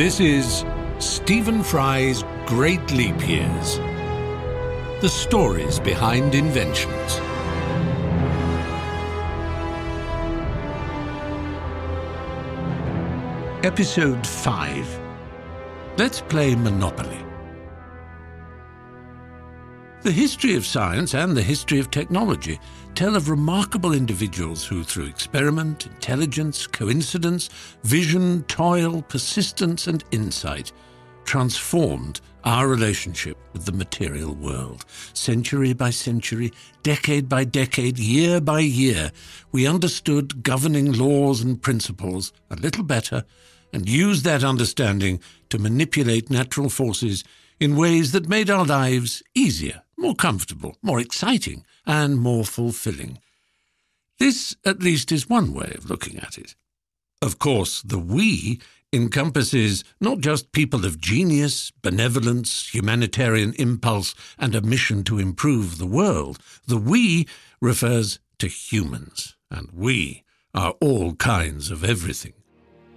This is Stephen Fry's Great Leap Years. The stories behind inventions. Episode 5 Let's play Monopoly. The history of science and the history of technology tell of remarkable individuals who, through experiment, intelligence, coincidence, vision, toil, persistence, and insight, transformed our relationship with the material world. Century by century, decade by decade, year by year, we understood governing laws and principles a little better and used that understanding to manipulate natural forces in ways that made our lives easier, more comfortable, more exciting, and more fulfilling. This, at least, is one way of looking at it. Of course, the we encompasses not just people of genius, benevolence, humanitarian impulse, and a mission to improve the world. The we refers to humans, and we are all kinds of everything.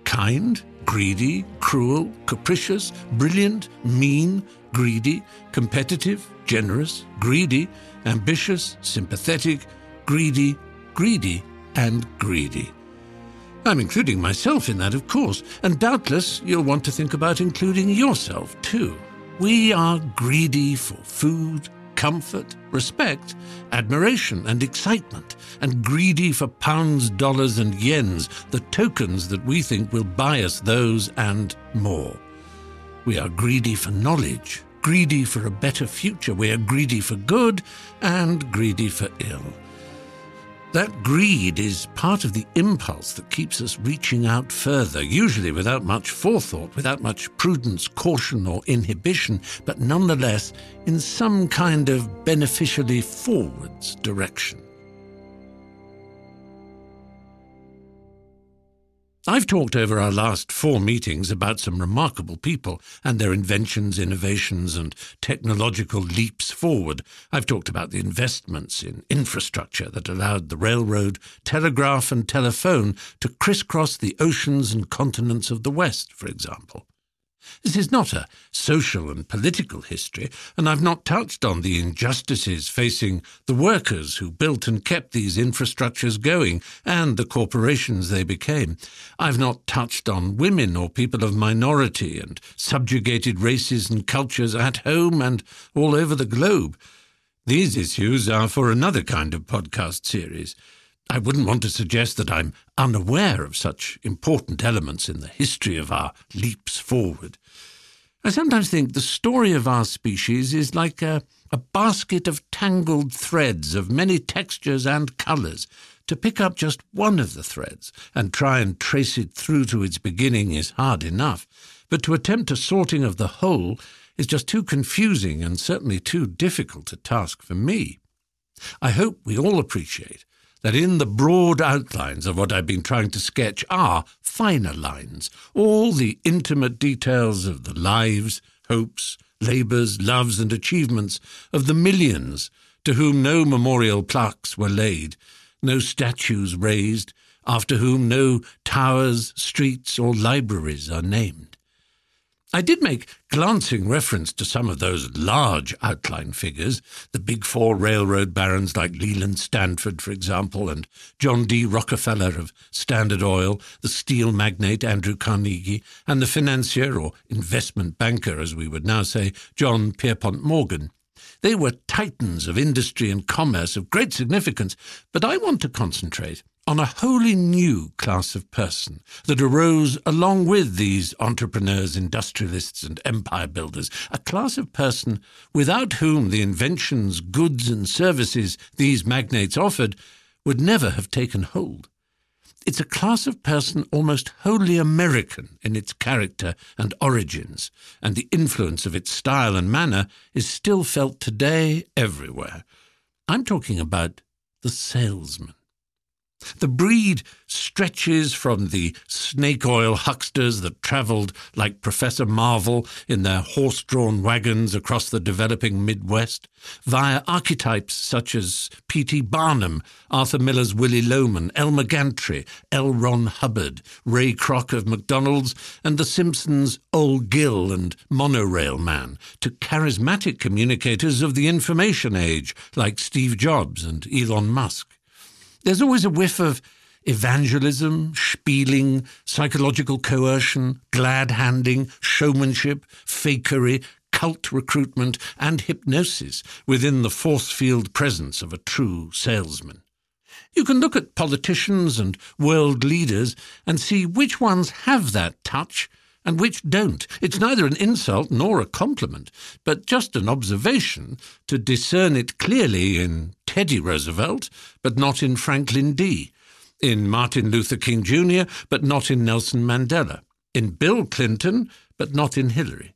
Kind, greedy, cruel, capricious, brilliant, mean, greedy, competitive, generous, greedy, ambitious, sympathetic, greedy, greedy, and greedy. I'm including myself in that, of course, and doubtless you'll want to think about including yourself too. We are greedy for food, comfort, respect, admiration, and excitement, and greedy for pounds, dollars, and yens, the tokens that we think will buy us those and more. We are greedy for knowledge, greedy for a better future. We are greedy for good and greedy for ill. That greed is part of the impulse that keeps us reaching out further, usually without much forethought, without much prudence, caution, or inhibition, but nonetheless in some kind of beneficially forwards direction. I've talked over our last four meetings about some remarkable people and their inventions, innovations, and technological leaps forward. I've talked about the investments in infrastructure that allowed the railroad, telegraph, and telephone to crisscross the oceans and continents of the West, for example. This is not a social and political history, and I've not touched on the injustices facing the workers who built and kept these infrastructures going and the corporations they became. I've not touched on women or people of minority and subjugated races and cultures at home and all over the globe. These issues are for another kind of podcast series. I wouldn't want to suggest that I'm unaware of such important elements in the history of our leaps forward. I sometimes think the story of our species is like a, a basket of tangled threads of many textures and colours. To pick up just one of the threads and try and trace it through to its beginning is hard enough, but to attempt a sorting of the whole is just too confusing and certainly too difficult a task for me. I hope we all appreciate that in the broad outlines of what I've been trying to sketch are finer lines, all the intimate details of the lives, hopes, labours, loves, and achievements of the millions to whom no memorial plaques were laid, no statues raised, after whom no towers, streets, or libraries are named. I did make glancing reference to some of those large outline figures, the big four railroad barons like Leland Stanford, for example, and John D. Rockefeller of Standard Oil, the steel magnate Andrew Carnegie, and the financier, or investment banker, as we would now say, John Pierpont Morgan. They were titans of industry and commerce of great significance, but I want to concentrate on a wholly new class of person that arose along with these entrepreneurs, industrialists, and empire builders, a class of person without whom the inventions, goods, and services these magnates offered would never have taken hold. It's a class of person almost wholly American in its character and origins, and the influence of its style and manner is still felt today everywhere. I'm talking about the salesman. The breed stretches from the snake oil hucksters that travelled like Professor Marvel in their horse drawn wagons across the developing Midwest, via archetypes such as P.T. Barnum, Arthur Miller's Willy Loman, Elmer Gantry, L. Ron Hubbard, Ray Kroc of McDonald's, and The Simpsons' Old Gil and Monorail Man, to charismatic communicators of the information age like Steve Jobs and Elon Musk. There's always a whiff of evangelism, spieling, psychological coercion, glad handing, showmanship, fakery, cult recruitment, and hypnosis within the force field presence of a true salesman. You can look at politicians and world leaders and see which ones have that touch and which don't. It's neither an insult nor a compliment, but just an observation to discern it clearly in Teddy Roosevelt, but not in Franklin D., in Martin Luther King Jr., but not in Nelson Mandela, in Bill Clinton, but not in Hillary,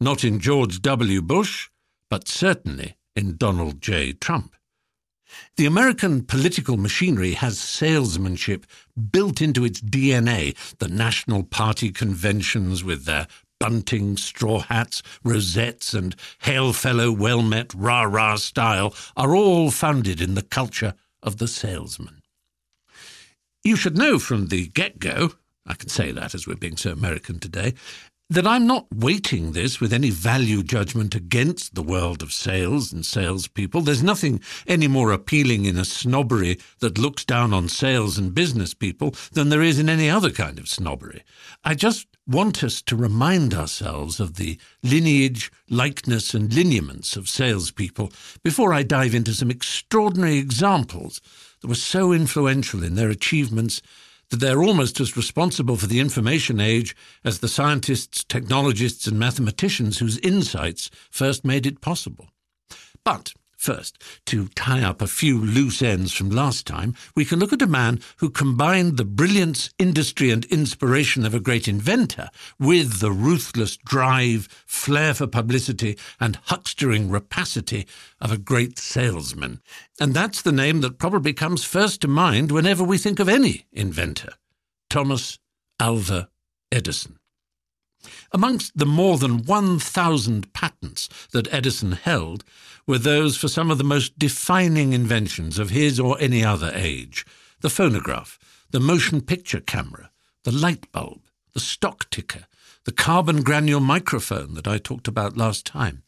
not in George W. Bush, but certainly in Donald J. Trump. The American political machinery has salesmanship built into its DNA. The National Party conventions with their bunting, straw hats, rosettes, and hail fellow well met rah rah style are all founded in the culture of the salesman. You should know from the get go, I can say that as we're being so American today, that I'm not weighting this with any value judgment against the world of sales and salespeople. There's nothing any more appealing in a snobbery that looks down on sales and business people than there is in any other kind of snobbery. I just want us to remind ourselves of the lineage, likeness, and lineaments of salespeople before I dive into some extraordinary examples that were so influential in their achievements that they're almost as responsible for the information age as the scientists, technologists, and mathematicians whose insights first made it possible. But First, to tie up a few loose ends from last time, we can look at a man who combined the brilliance, industry, and inspiration of a great inventor with the ruthless drive, flair for publicity, and huckstering rapacity of a great salesman. And that's the name that probably comes first to mind whenever we think of any inventor Thomas Alva Edison. Amongst the more than 1,000 patents that Edison held were those for some of the most defining inventions of his or any other age the phonograph, the motion picture camera, the light bulb, the stock ticker, the carbon granule microphone that I talked about last time.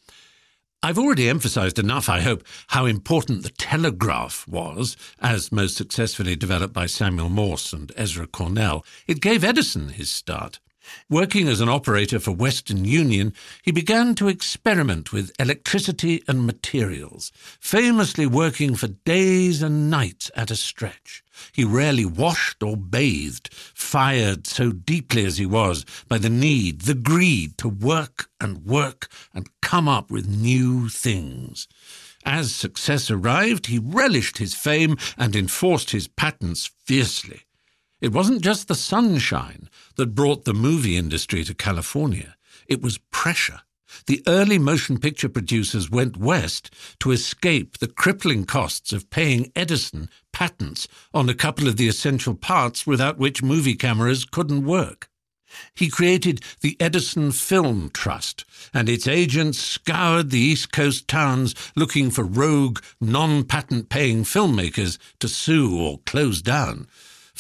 I've already emphasized enough, I hope, how important the telegraph was, as most successfully developed by Samuel Morse and Ezra Cornell. It gave Edison his start. Working as an operator for Western Union, he began to experiment with electricity and materials, famously working for days and nights at a stretch. He rarely washed or bathed, fired so deeply as he was by the need, the greed to work and work and come up with new things. As success arrived, he relished his fame and enforced his patents fiercely. It wasn't just the sunshine that brought the movie industry to California, it was pressure. The early motion picture producers went west to escape the crippling costs of paying Edison patents on a couple of the essential parts without which movie cameras couldn't work. He created the Edison Film Trust, and its agents scoured the East Coast towns looking for rogue, non patent paying filmmakers to sue or close down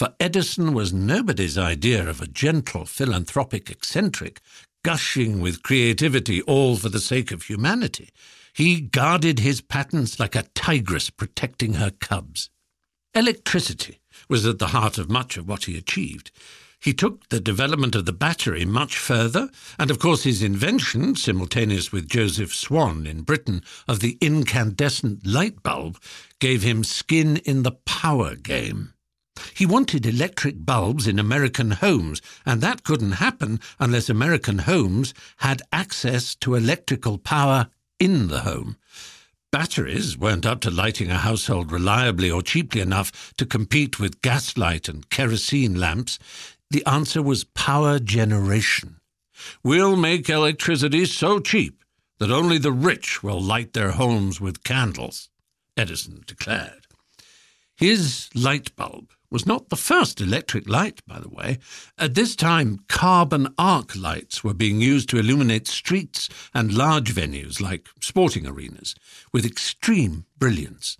for Edison was nobody's idea of a gentle, philanthropic eccentric, gushing with creativity all for the sake of humanity. He guarded his patents like a tigress protecting her cubs. Electricity was at the heart of much of what he achieved. He took the development of the battery much further, and of course his invention, simultaneous with Joseph Swan in Britain, of the incandescent light bulb, gave him skin in the power game. He wanted electric bulbs in American homes, and that couldn't happen unless American homes had access to electrical power in the home. Batteries weren't up to lighting a household reliably or cheaply enough to compete with gaslight and kerosene lamps. The answer was power generation. We'll make electricity so cheap that only the rich will light their homes with candles, Edison declared. His light bulb was not the first electric light, by the way. At this time, carbon arc lights were being used to illuminate streets and large venues like sporting arenas with extreme brilliance.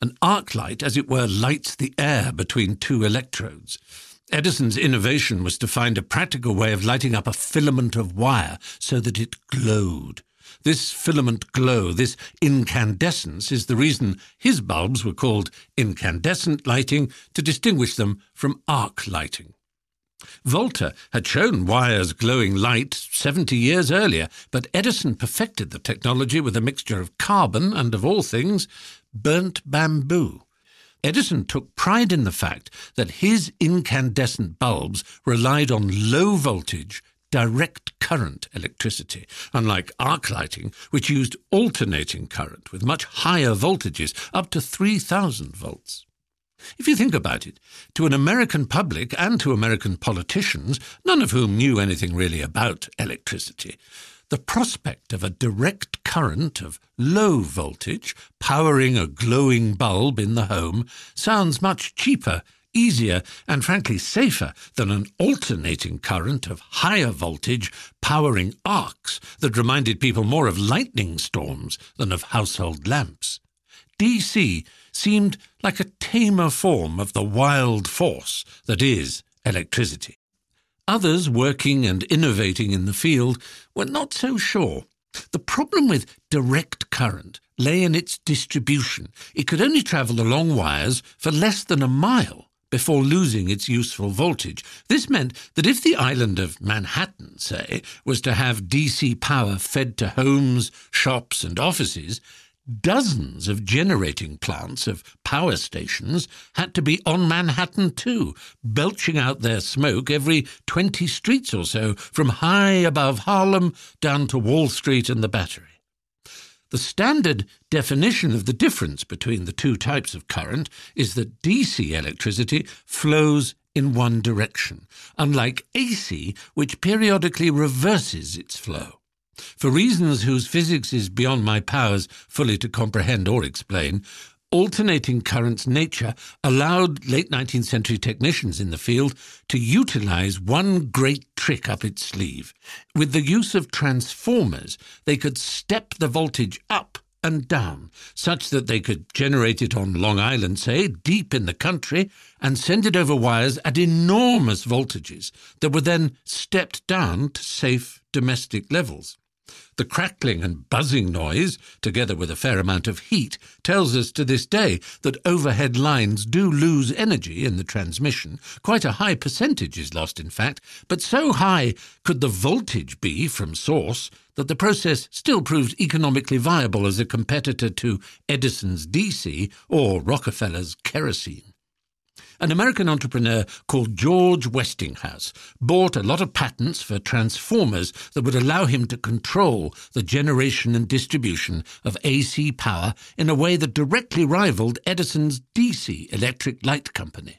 An arc light, as it were, lights the air between two electrodes. Edison's innovation was to find a practical way of lighting up a filament of wire so that it glowed. This filament glow, this incandescence, is the reason his bulbs were called incandescent lighting to distinguish them from arc lighting. Volta had shown wires glowing light 70 years earlier, but Edison perfected the technology with a mixture of carbon and, of all things, burnt bamboo. Edison took pride in the fact that his incandescent bulbs relied on low voltage, direct current electricity, unlike arc lighting, which used alternating current with much higher voltages, up to 3000 volts. If you think about it, to an American public and to American politicians, none of whom knew anything really about electricity, the prospect of a direct current of low voltage powering a glowing bulb in the home sounds much cheaper easier, and frankly safer than an alternating current of higher voltage powering arcs that reminded people more of lightning storms than of household lamps. DC seemed like a tamer form of the wild force that is electricity. Others working and innovating in the field were not so sure. The problem with direct current lay in its distribution. It could only travel along wires for less than a mile before losing its useful voltage. This meant that if the island of Manhattan, say, was to have DC power fed to homes, shops, and offices, dozens of generating plants of power stations had to be on Manhattan too, belching out their smoke every 20 streets or so, from high above Harlem down to Wall Street and the Battery. The standard definition of the difference between the two types of current is that DC electricity flows in one direction, unlike AC, which periodically reverses its flow. For reasons whose physics is beyond my powers fully to comprehend or explain, alternating current's nature allowed late 19th century technicians in the field to utilize one great trick up its sleeve. With the use of transformers, they could step the voltage up and down, such that they could generate it on Long Island, say, deep in the country, and send it over wires at enormous voltages that were then stepped down to safe domestic levels. The crackling and buzzing noise, together with a fair amount of heat, tells us to this day that overhead lines do lose energy in the transmission. Quite a high percentage is lost, in fact, but so high could the voltage be from source that the process still proves economically viable as a competitor to Edison's DC or Rockefeller's kerosene. An American entrepreneur called George Westinghouse bought a lot of patents for transformers that would allow him to control the generation and distribution of AC power in a way that directly rivaled Edison's DC electric light company.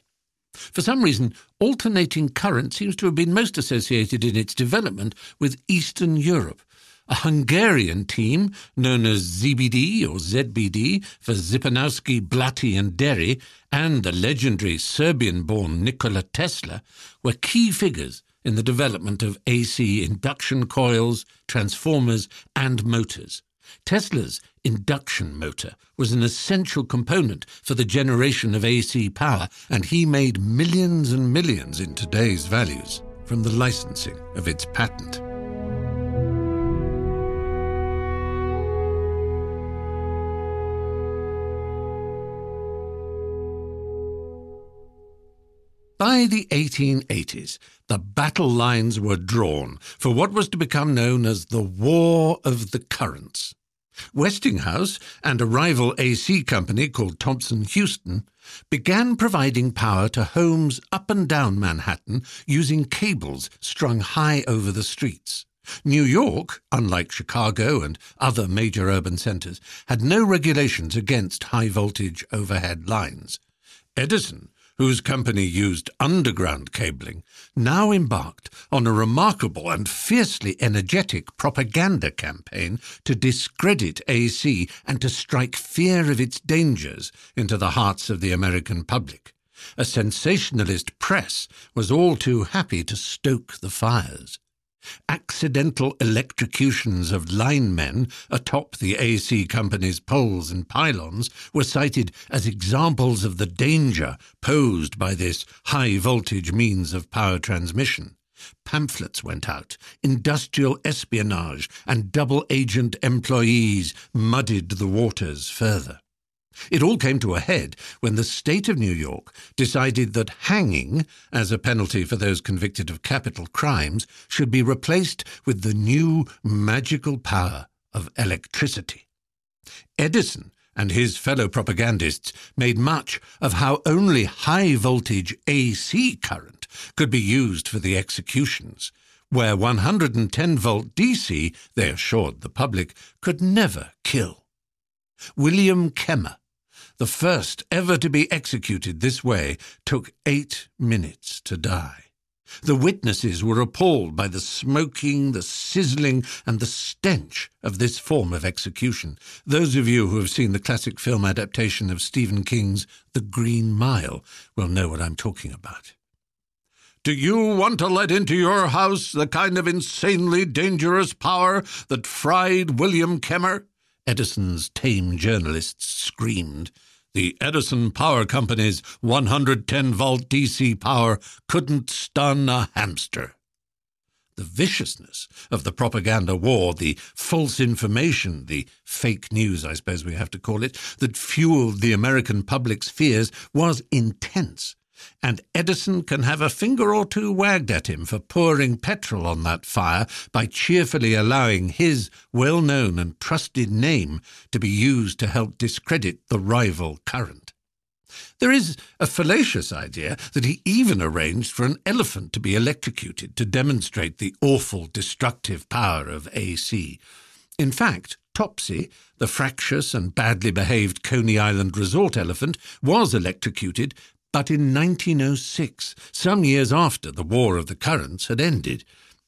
For some reason, alternating current seems to have been most associated in its development with Eastern Europe, a Hungarian team known as ZBD or ZBD for Zipernowsky, Bláthy and Déri, and the legendary Serbian-born Nikola Tesla were key figures in the development of AC induction coils, transformers, and motors. Tesla's induction motor was an essential component for the generation of AC power, and he made millions and millions in today's values from the licensing of its patent. By the 1880s, the battle lines were drawn for what was to become known as the War of the Currents. Westinghouse and a rival AC company called Thomson Houston began providing power to homes up and down Manhattan using cables strung high over the streets. New York, unlike Chicago and other major urban centers, had no regulations against high voltage overhead lines. Edison whose company used underground cabling, now embarked on a remarkable and fiercely energetic propaganda campaign to discredit AC and to strike fear of its dangers into the hearts of the American public. A sensationalist press was all too happy to stoke the fires. Accidental electrocutions of linemen atop the AC Company's poles and pylons were cited as examples of the danger posed by this high voltage means of power transmission. Pamphlets went out, industrial espionage and double agent employees muddied the waters further. It all came to a head when the state of New York decided that hanging, as a penalty for those convicted of capital crimes, should be replaced with the new magical power of electricity. Edison and his fellow propagandists made much of how only high voltage AC current could be used for the executions, where 110 volt DC, they assured the public, could never kill. William Kemmler, the first ever to be executed this way, took eight minutes to die. The witnesses were appalled by the smoking, the sizzling, and the stench of this form of execution. Those of you who have seen the classic film adaptation of Stephen King's The Green Mile will know what I'm talking about. Do you want to let into your house the kind of insanely dangerous power that fried William Kemmler? Edison's tame journalists screamed. The Edison Power Company's 110 volt DC power couldn't stun a hamster. The viciousness of the propaganda war, the false information, the fake news, I suppose we have to call it, that fueled the American public's fears was intense and Edison can have a finger or two wagged at him for pouring petrol on that fire by cheerfully allowing his well known and trusted name to be used to help discredit the rival current. There is a fallacious idea that he even arranged for an elephant to be electrocuted to demonstrate the awful destructive power of AC. In fact, Topsy, the fractious and badly behaved Coney Island resort elephant, was electrocuted but in 1906, some years after the War of the Currents had ended,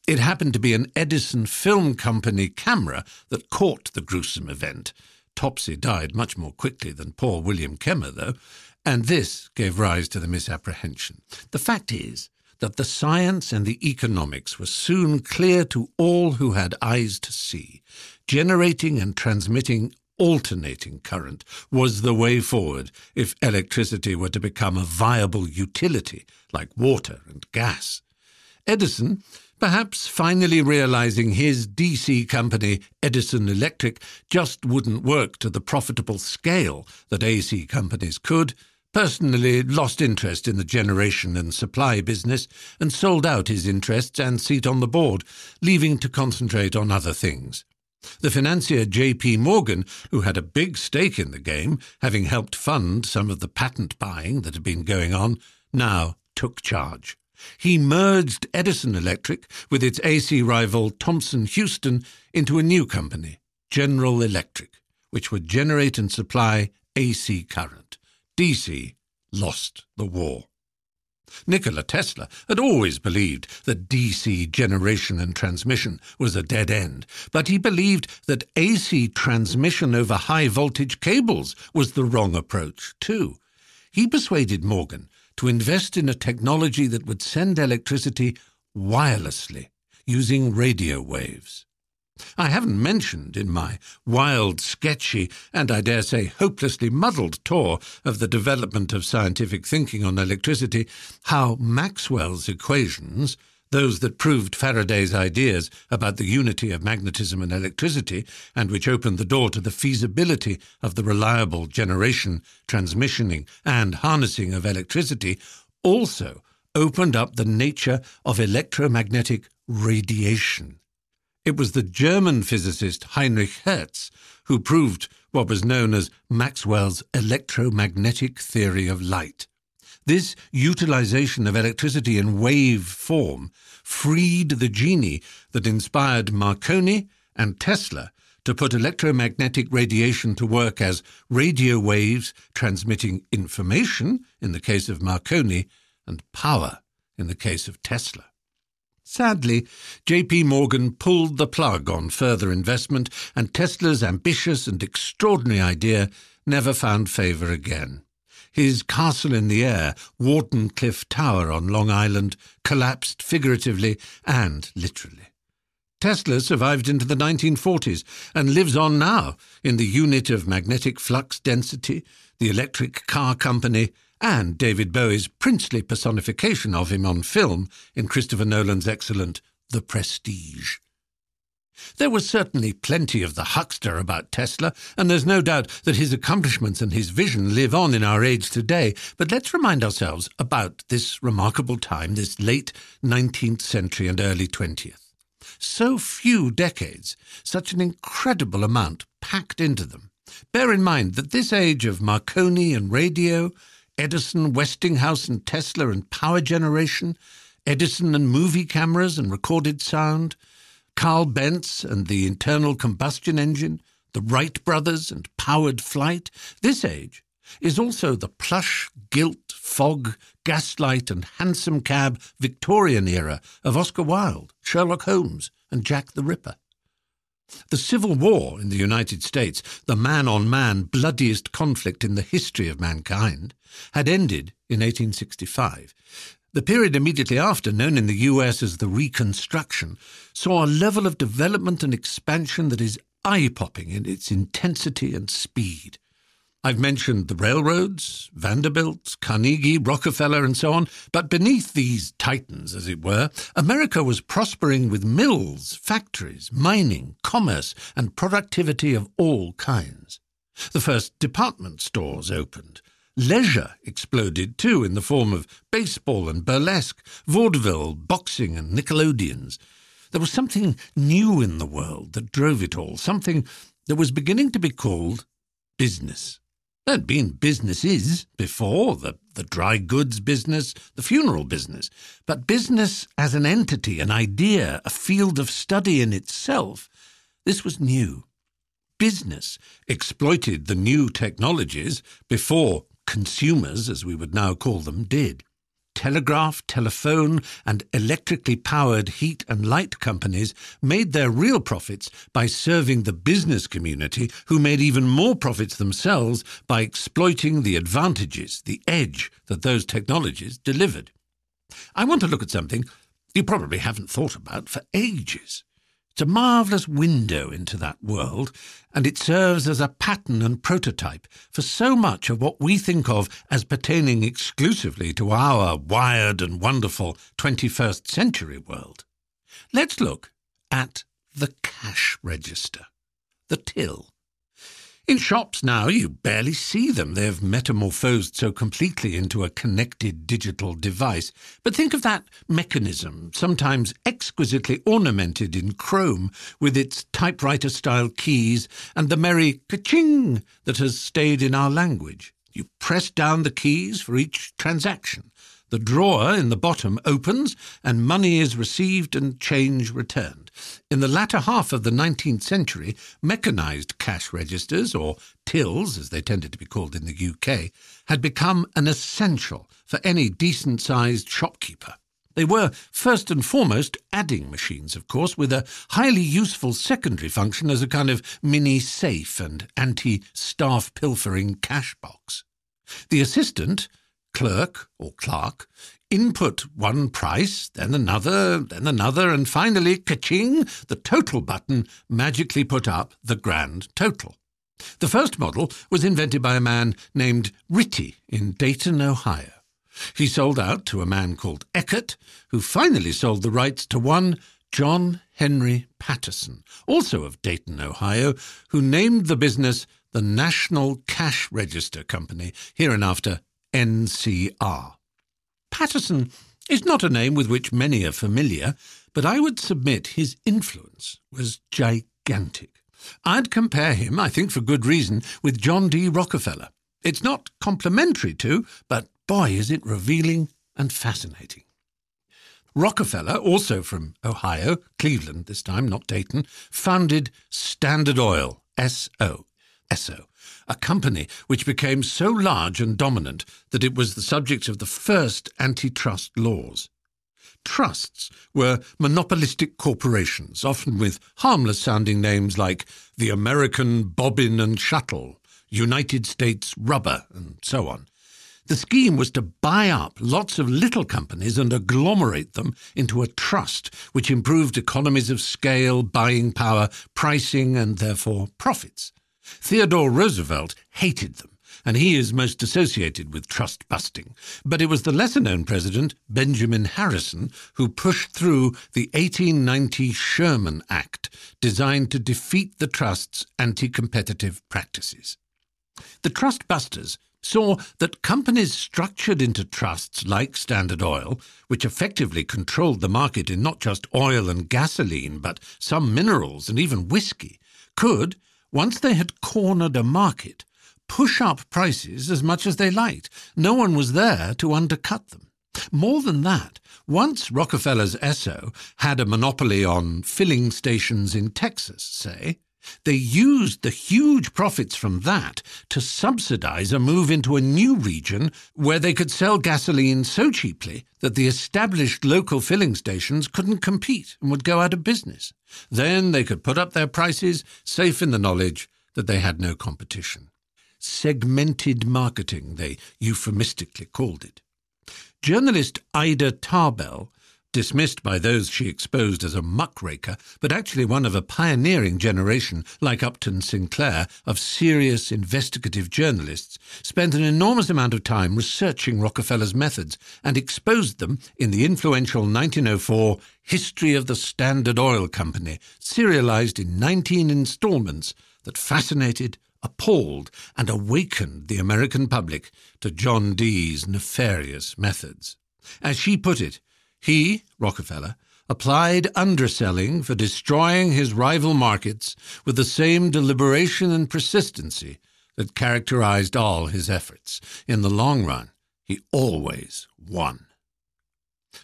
it happened to be an Edison Film Company camera that caught the gruesome event. Topsy died much more quickly than poor William Kemmler, though, and this gave rise to the misapprehension. The fact is that the science and the economics were soon clear to all who had eyes to see. Generating and transmitting alternating current was the way forward if electricity were to become a viable utility like water and gas. Edison, perhaps finally realizing his DC company, Edison Electric, just wouldn't work to the profitable scale that AC companies could, personally lost interest in the generation and supply business and sold out his interests and seat on the board, leaving to concentrate on other things. The financier J.P. Morgan, who had a big stake in the game, having helped fund some of the patent buying that had been going on, now took charge. He merged Edison Electric with its AC rival Thomson Houston into a new company, General Electric, which would generate and supply AC current. DC lost the war. Nikola Tesla had always believed that DC generation and transmission was a dead end, but he believed that AC transmission over high voltage cables was the wrong approach, too. He persuaded Morgan to invest in a technology that would send electricity wirelessly using radio waves. I haven't mentioned in my wild, sketchy, and I dare say hopelessly muddled tour of the development of scientific thinking on electricity how Maxwell's equations, those that proved Faraday's ideas about the unity of magnetism and electricity, and which opened the door to the feasibility of the reliable generation, transmissioning, and harnessing of electricity, also opened up the nature of electromagnetic radiation it was the German physicist Heinrich Hertz who proved what was known as Maxwell's electromagnetic theory of light. This utilization of electricity in wave form freed the genie that inspired Marconi and Tesla to put electromagnetic radiation to work as radio waves transmitting information in the case of Marconi and power in the case of Tesla. Sadly, JP Morgan pulled the plug on further investment, and Tesla's ambitious and extraordinary idea never found favour again. His castle in the air, Wardenclyffe Tower on Long Island, collapsed figuratively and literally. Tesla survived into the 1940s and lives on now in the unit of magnetic flux density, the electric car company, and David Bowie's princely personification of him on film in Christopher Nolan's excellent The Prestige. There was certainly plenty of the huckster about Tesla, and there's no doubt that his accomplishments and his vision live on in our age today. But let's remind ourselves about this remarkable time, this late 19th century and early 20th. So few decades, such an incredible amount packed into them. Bear in mind that this age of Marconi and radio, Edison, Westinghouse and Tesla and power generation, Edison and movie cameras and recorded sound, Carl Benz and the internal combustion engine, the Wright brothers and powered flight, this age is also the plush, gilt, fog, gaslight, and hansom cab Victorian era of Oscar Wilde, Sherlock Holmes, and Jack the Ripper. The Civil War in the United States, the man on man bloodiest conflict in the history of mankind, had ended in 1865. The period immediately after, known in the US as the Reconstruction, saw a level of development and expansion that is eye popping in its intensity and speed. I've mentioned the railroads, Vanderbilt, Carnegie, Rockefeller, and so on, but beneath these titans, as it were, America was prospering with mills, factories, mining, commerce, and productivity of all kinds. The first department stores opened. Leisure exploded too in the form of baseball and burlesque, vaudeville, boxing, and Nickelodeons. There was something new in the world that drove it all, something that was beginning to be called business. There'd been businesses before, the, the dry goods business, the funeral business, but business as an entity, an idea, a field of study in itself, this was new. Business exploited the new technologies before consumers, as we would now call them, did. Telegraph, telephone, and electrically powered heat and light companies made their real profits by serving the business community, who made even more profits themselves by exploiting the advantages, the edge that those technologies delivered. I want to look at something you probably haven't thought about for ages. It's a marvellous window into that world, and it serves as a pattern and prototype for so much of what we think of as pertaining exclusively to our wired and wonderful 21st century world. Let's look at the cash register, the till. In shops now, you barely see them. They've metamorphosed so completely into a connected digital device. But think of that mechanism, sometimes exquisitely ornamented in chrome, with its typewriter style keys and the merry ka-ching that has stayed in our language. You press down the keys for each transaction. The drawer in the bottom opens, and money is received and change returned. In the latter half of the 19th century, mechanized cash registers, or tills as they tended to be called in the UK, had become an essential for any decent sized shopkeeper. They were, first and foremost, adding machines, of course, with a highly useful secondary function as a kind of mini safe and anti staff pilfering cash box. The assistant, clerk or clerk input one price, then another, then another, and finally, ka-ching, the total button magically put up the grand total. The first model was invented by a man named Ritty in Dayton, Ohio. He sold out to a man called Eckert, who finally sold the rights to one John Henry Patterson, also of Dayton, Ohio, who named the business the National Cash Register Company, hereinafter NCR. Patterson is not a name with which many are familiar, but I would submit his influence was gigantic. I'd compare him, I think for good reason, with John D. Rockefeller. It's not complimentary to, but boy, is it revealing and fascinating. Rockefeller, also from Ohio, Cleveland this time, not Dayton, founded Standard Oil, S.O. Esso, a company which became so large and dominant that it was the subject of the first antitrust laws. Trusts were monopolistic corporations, often with harmless sounding names like the American Bobbin and Shuttle, United States Rubber, and so on. The scheme was to buy up lots of little companies and agglomerate them into a trust, which improved economies of scale, buying power, pricing, and therefore profits. Theodore Roosevelt hated them, and he is most associated with trust busting. But it was the lesser known president, Benjamin Harrison, who pushed through the 1890 Sherman Act, designed to defeat the trust's anti competitive practices. The trust busters saw that companies structured into trusts like Standard Oil, which effectively controlled the market in not just oil and gasoline, but some minerals and even whiskey, could, once they had cornered a market, push up prices as much as they liked. No one was there to undercut them. More than that, once Rockefeller's Esso had a monopoly on filling stations in Texas, say, they used the huge profits from that to subsidize a move into a new region where they could sell gasoline so cheaply that the established local filling stations couldn't compete and would go out of business. Then they could put up their prices, safe in the knowledge that they had no competition. Segmented marketing, they euphemistically called it. Journalist Ida Tarbell dismissed by those she exposed as a muckraker, but actually one of a pioneering generation like Upton Sinclair of serious investigative journalists, spent an enormous amount of time researching Rockefeller's methods and exposed them in the influential 1904 History of the Standard Oil Company, serialized in 19 installments that fascinated, appalled, and awakened the American public to John D.'s nefarious methods. As she put it, he, Rockefeller, applied underselling for destroying his rival markets with the same deliberation and persistency that characterized all his efforts. In the long run, he always won.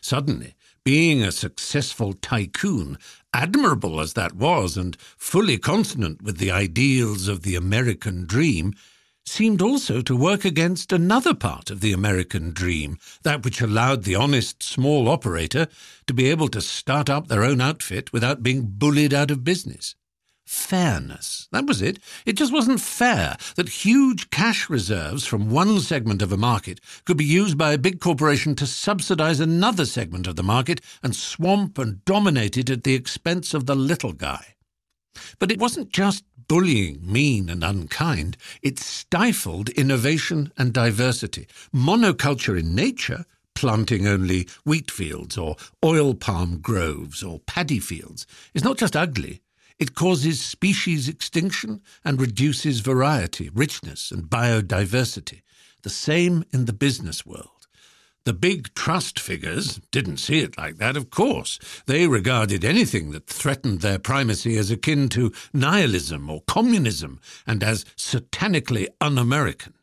Suddenly, being a successful tycoon, admirable as that was and fully consonant with the ideals of the American dream, seemed also to work against another part of the American dream, that which allowed the honest small operator to be able to start up their own outfit without being bullied out of business. Fairness. That was it. It just wasn't fair that huge cash reserves from one segment of a market could be used by a big corporation to subsidize another segment of the market and swamp and dominate it at the expense of the little guy. But it wasn't just bullying, mean and unkind. It stifled innovation and diversity. Monoculture in nature, planting only wheat fields or oil palm groves or paddy fields, is not just ugly. It causes species extinction and reduces variety, richness, and biodiversity. The same in the business world. The big trust figures didn't see it like that, of course. They regarded anything that threatened their primacy as akin to nihilism or communism and as satanically un American.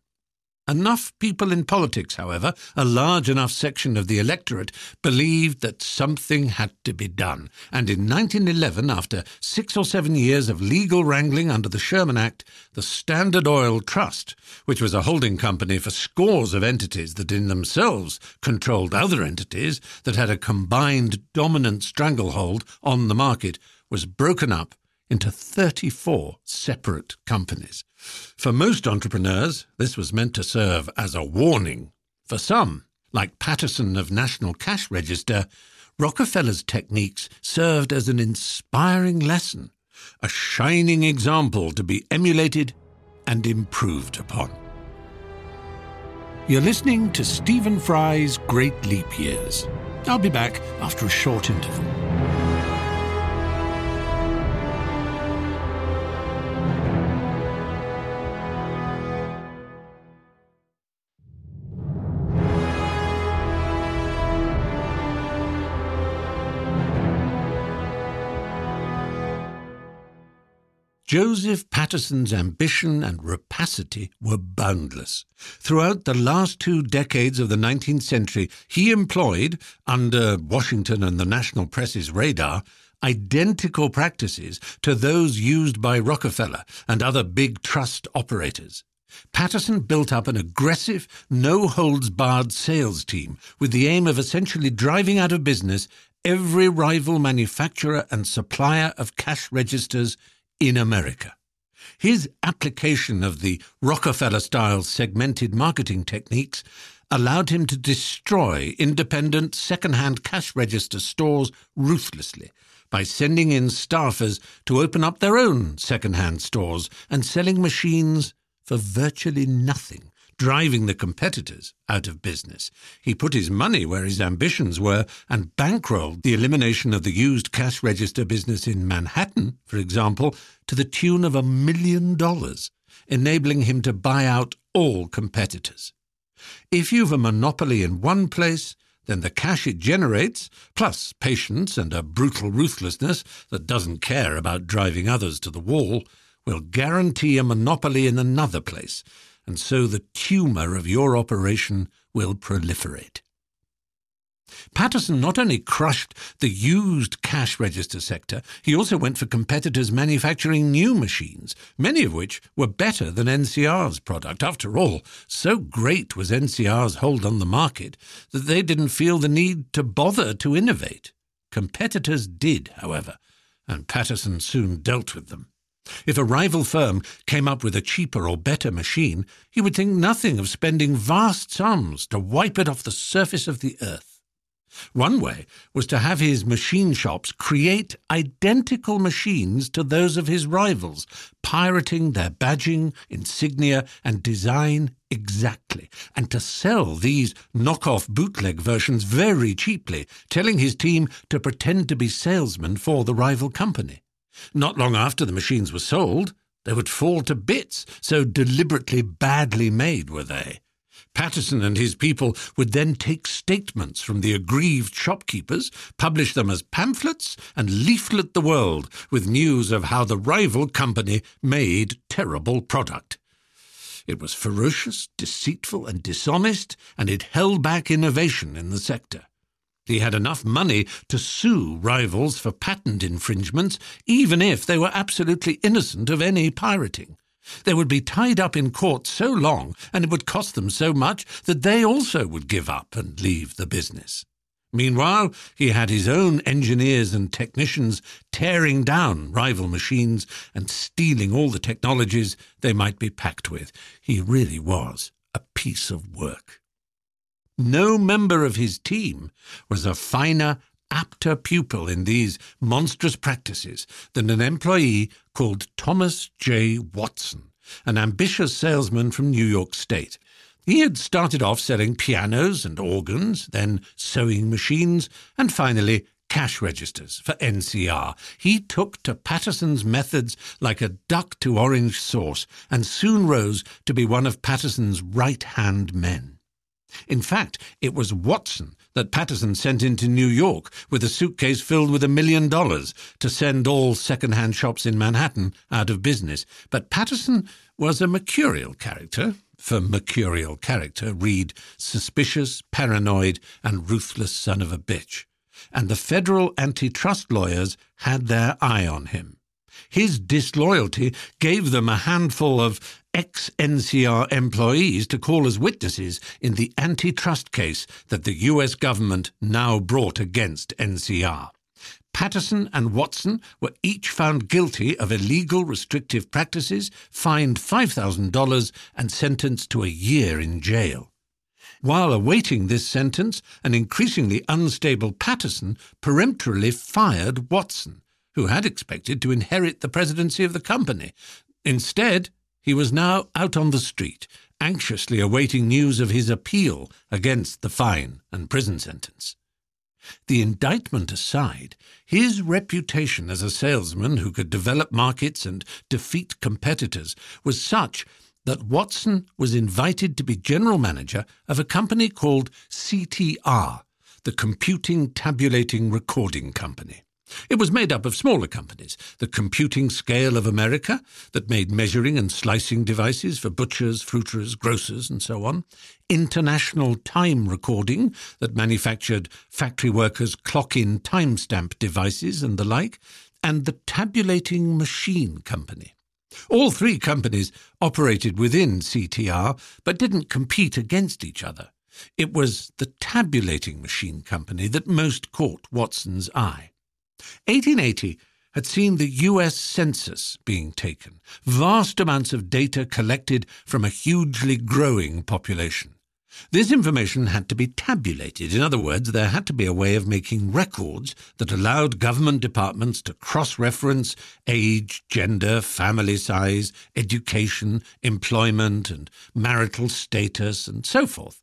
Enough people in politics, however, a large enough section of the electorate, believed that something had to be done. And in 1911, after six or seven years of legal wrangling under the Sherman Act, the Standard Oil Trust, which was a holding company for scores of entities that in themselves controlled other entities that had a combined dominant stranglehold on the market, was broken up into 34 separate companies. For most entrepreneurs, this was meant to serve as a warning. For some, like Patterson of National Cash Register, Rockefeller's techniques served as an inspiring lesson, a shining example to be emulated and improved upon. You're listening to Stephen Fry's Great Leap Years. I'll be back after a short interval. Joseph Patterson's ambition and rapacity were boundless. Throughout the last two decades of the 19th century, he employed, under Washington and the national press's radar, identical practices to those used by Rockefeller and other big trust operators. Patterson built up an aggressive, no holds barred sales team with the aim of essentially driving out of business every rival manufacturer and supplier of cash registers in America. His application of the Rockefeller style segmented marketing techniques allowed him to destroy independent second-hand cash register stores ruthlessly by sending in staffers to open up their own second-hand stores and selling machines for virtually nothing, driving the competitors out of business. He put his money where his ambitions were and bankrolled the elimination of the used cash register business in Manhattan, for example, to the tune of a million dollars, enabling him to buy out all competitors. If you've a monopoly in one place, then the cash it generates, plus patience and a brutal ruthlessness that doesn't care about driving others to the wall, will guarantee a monopoly in another place, and so the tumour of your operation will proliferate. Patterson not only crushed the used cash register sector, he also went for competitors manufacturing new machines, many of which were better than NCR's product. After all, so great was NCR's hold on the market that they didn't feel the need to bother to innovate. Competitors did, however, and Patterson soon dealt with them. If a rival firm came up with a cheaper or better machine, he would think nothing of spending vast sums to wipe it off the surface of the earth. One way was to have his machine shops create identical machines to those of his rivals, pirating their badging, insignia, and design exactly, and to sell these knockoff bootleg versions very cheaply, telling his team to pretend to be salesmen for the rival company. Not long after the machines were sold, they would fall to bits, so deliberately badly made were they. Patterson and his people would then take statements from the aggrieved shopkeepers, publish them as pamphlets, and leaflet the world with news of how the rival company made terrible product. It was ferocious, deceitful, and dishonest, and it held back innovation in the sector. He had enough money to sue rivals for patent infringements, even if they were absolutely innocent of any pirating. They would be tied up in court so long, and it would cost them so much, that they also would give up and leave the business. Meanwhile, he had his own engineers and technicians tearing down rival machines and stealing all the technologies they might be packed with. He really was a piece of work. No member of his team was a finer, apter pupil in these monstrous practices than an employee called Thomas J. Watson, an ambitious salesman from New York State. He had started off selling pianos and organs, then sewing machines, and finally cash registers for NCR. He took to Patterson's methods like a duck to orange sauce and soon rose to be one of Patterson's right hand men. In fact, it was Watson that Patterson sent into New York with a suitcase filled with a million dollars to send all second-hand shops in Manhattan out of business. But Patterson was a mercurial character. For mercurial character, read suspicious, paranoid, and ruthless son of a bitch. And the federal antitrust lawyers had their eye on him. His disloyalty gave them a handful of ex NCR employees to call as witnesses in the antitrust case that the US government now brought against NCR. Patterson and Watson were each found guilty of illegal restrictive practices, fined $5,000, and sentenced to a year in jail. While awaiting this sentence, an increasingly unstable Patterson peremptorily fired Watson, who had expected to inherit the presidency of the company. Instead, he was now out on the street, anxiously awaiting news of his appeal against the fine and prison sentence. The indictment aside, his reputation as a salesman who could develop markets and defeat competitors was such that Watson was invited to be general manager of a company called CTR, the Computing Tabulating Recording Company. It was made up of smaller companies, the Computing Scale of America, that made measuring and slicing devices for butchers, fruiterers, grocers, and so on, International Time Recording, that manufactured factory workers' clock-in timestamp devices and the like, and the Tabulating Machine Company. All three companies operated within CTR, but didn't compete against each other. It was the Tabulating Machine Company that most caught Watson's eye. 1880 had seen the US Census being taken, vast amounts of data collected from a hugely growing population. This information had to be tabulated. In other words, there had to be a way of making records that allowed government departments to cross reference age, gender, family size, education, employment, and marital status, and so forth.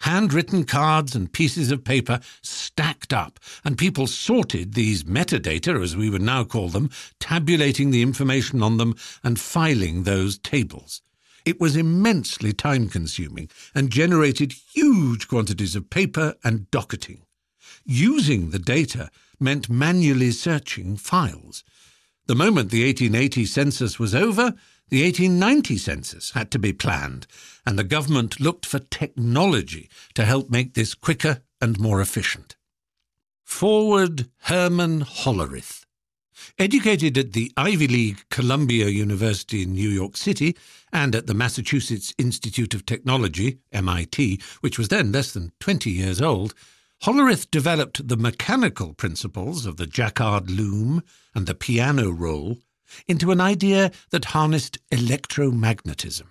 Handwritten cards and pieces of paper stacked up, and people sorted these metadata, as we would now call them, tabulating the information on them and filing those tables. It was immensely time consuming and generated huge quantities of paper and docketing. Using the data meant manually searching files. The moment the 1880 census was over, the 1890 census had to be planned, and the government looked for technology to help make this quicker and more efficient. Forward Herman Hollerith Educated at the Ivy League Columbia University in New York City and at the Massachusetts Institute of Technology, MIT, which was then less than 20 years old, Hollerith developed the mechanical principles of the Jacquard loom and the piano roll into an idea that harnessed electromagnetism.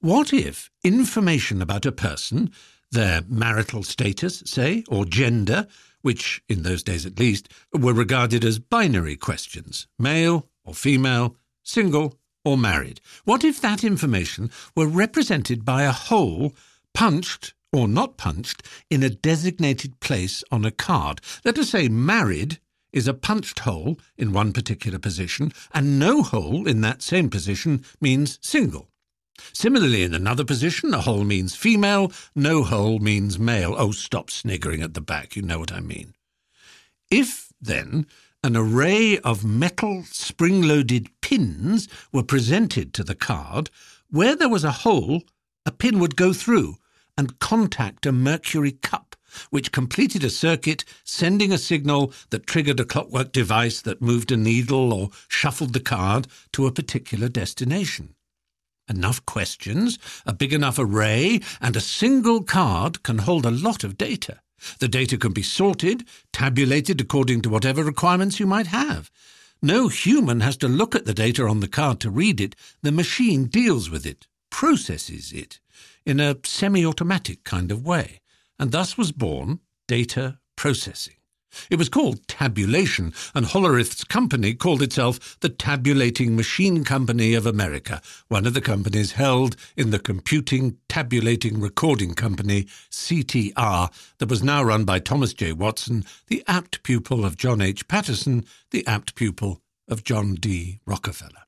What if information about a person, their marital status, say, or gender, which, in those days at least, were regarded as binary questions male or female, single or married. What if that information were represented by a hole punched or not punched in a designated place on a card? Let us say married is a punched hole in one particular position, and no hole in that same position means single. Similarly, in another position, a hole means female, no hole means male. Oh, stop sniggering at the back, you know what I mean. If, then, an array of metal spring loaded pins were presented to the card, where there was a hole, a pin would go through and contact a mercury cup, which completed a circuit, sending a signal that triggered a clockwork device that moved a needle or shuffled the card to a particular destination. Enough questions, a big enough array, and a single card can hold a lot of data. The data can be sorted, tabulated according to whatever requirements you might have. No human has to look at the data on the card to read it. The machine deals with it, processes it, in a semi automatic kind of way. And thus was born data processing. It was called tabulation, and Hollerith's company called itself the Tabulating Machine Company of America, one of the companies held in the Computing Tabulating Recording Company, CTR, that was now run by Thomas J. Watson, the apt pupil of John H. Patterson, the apt pupil of John D. Rockefeller.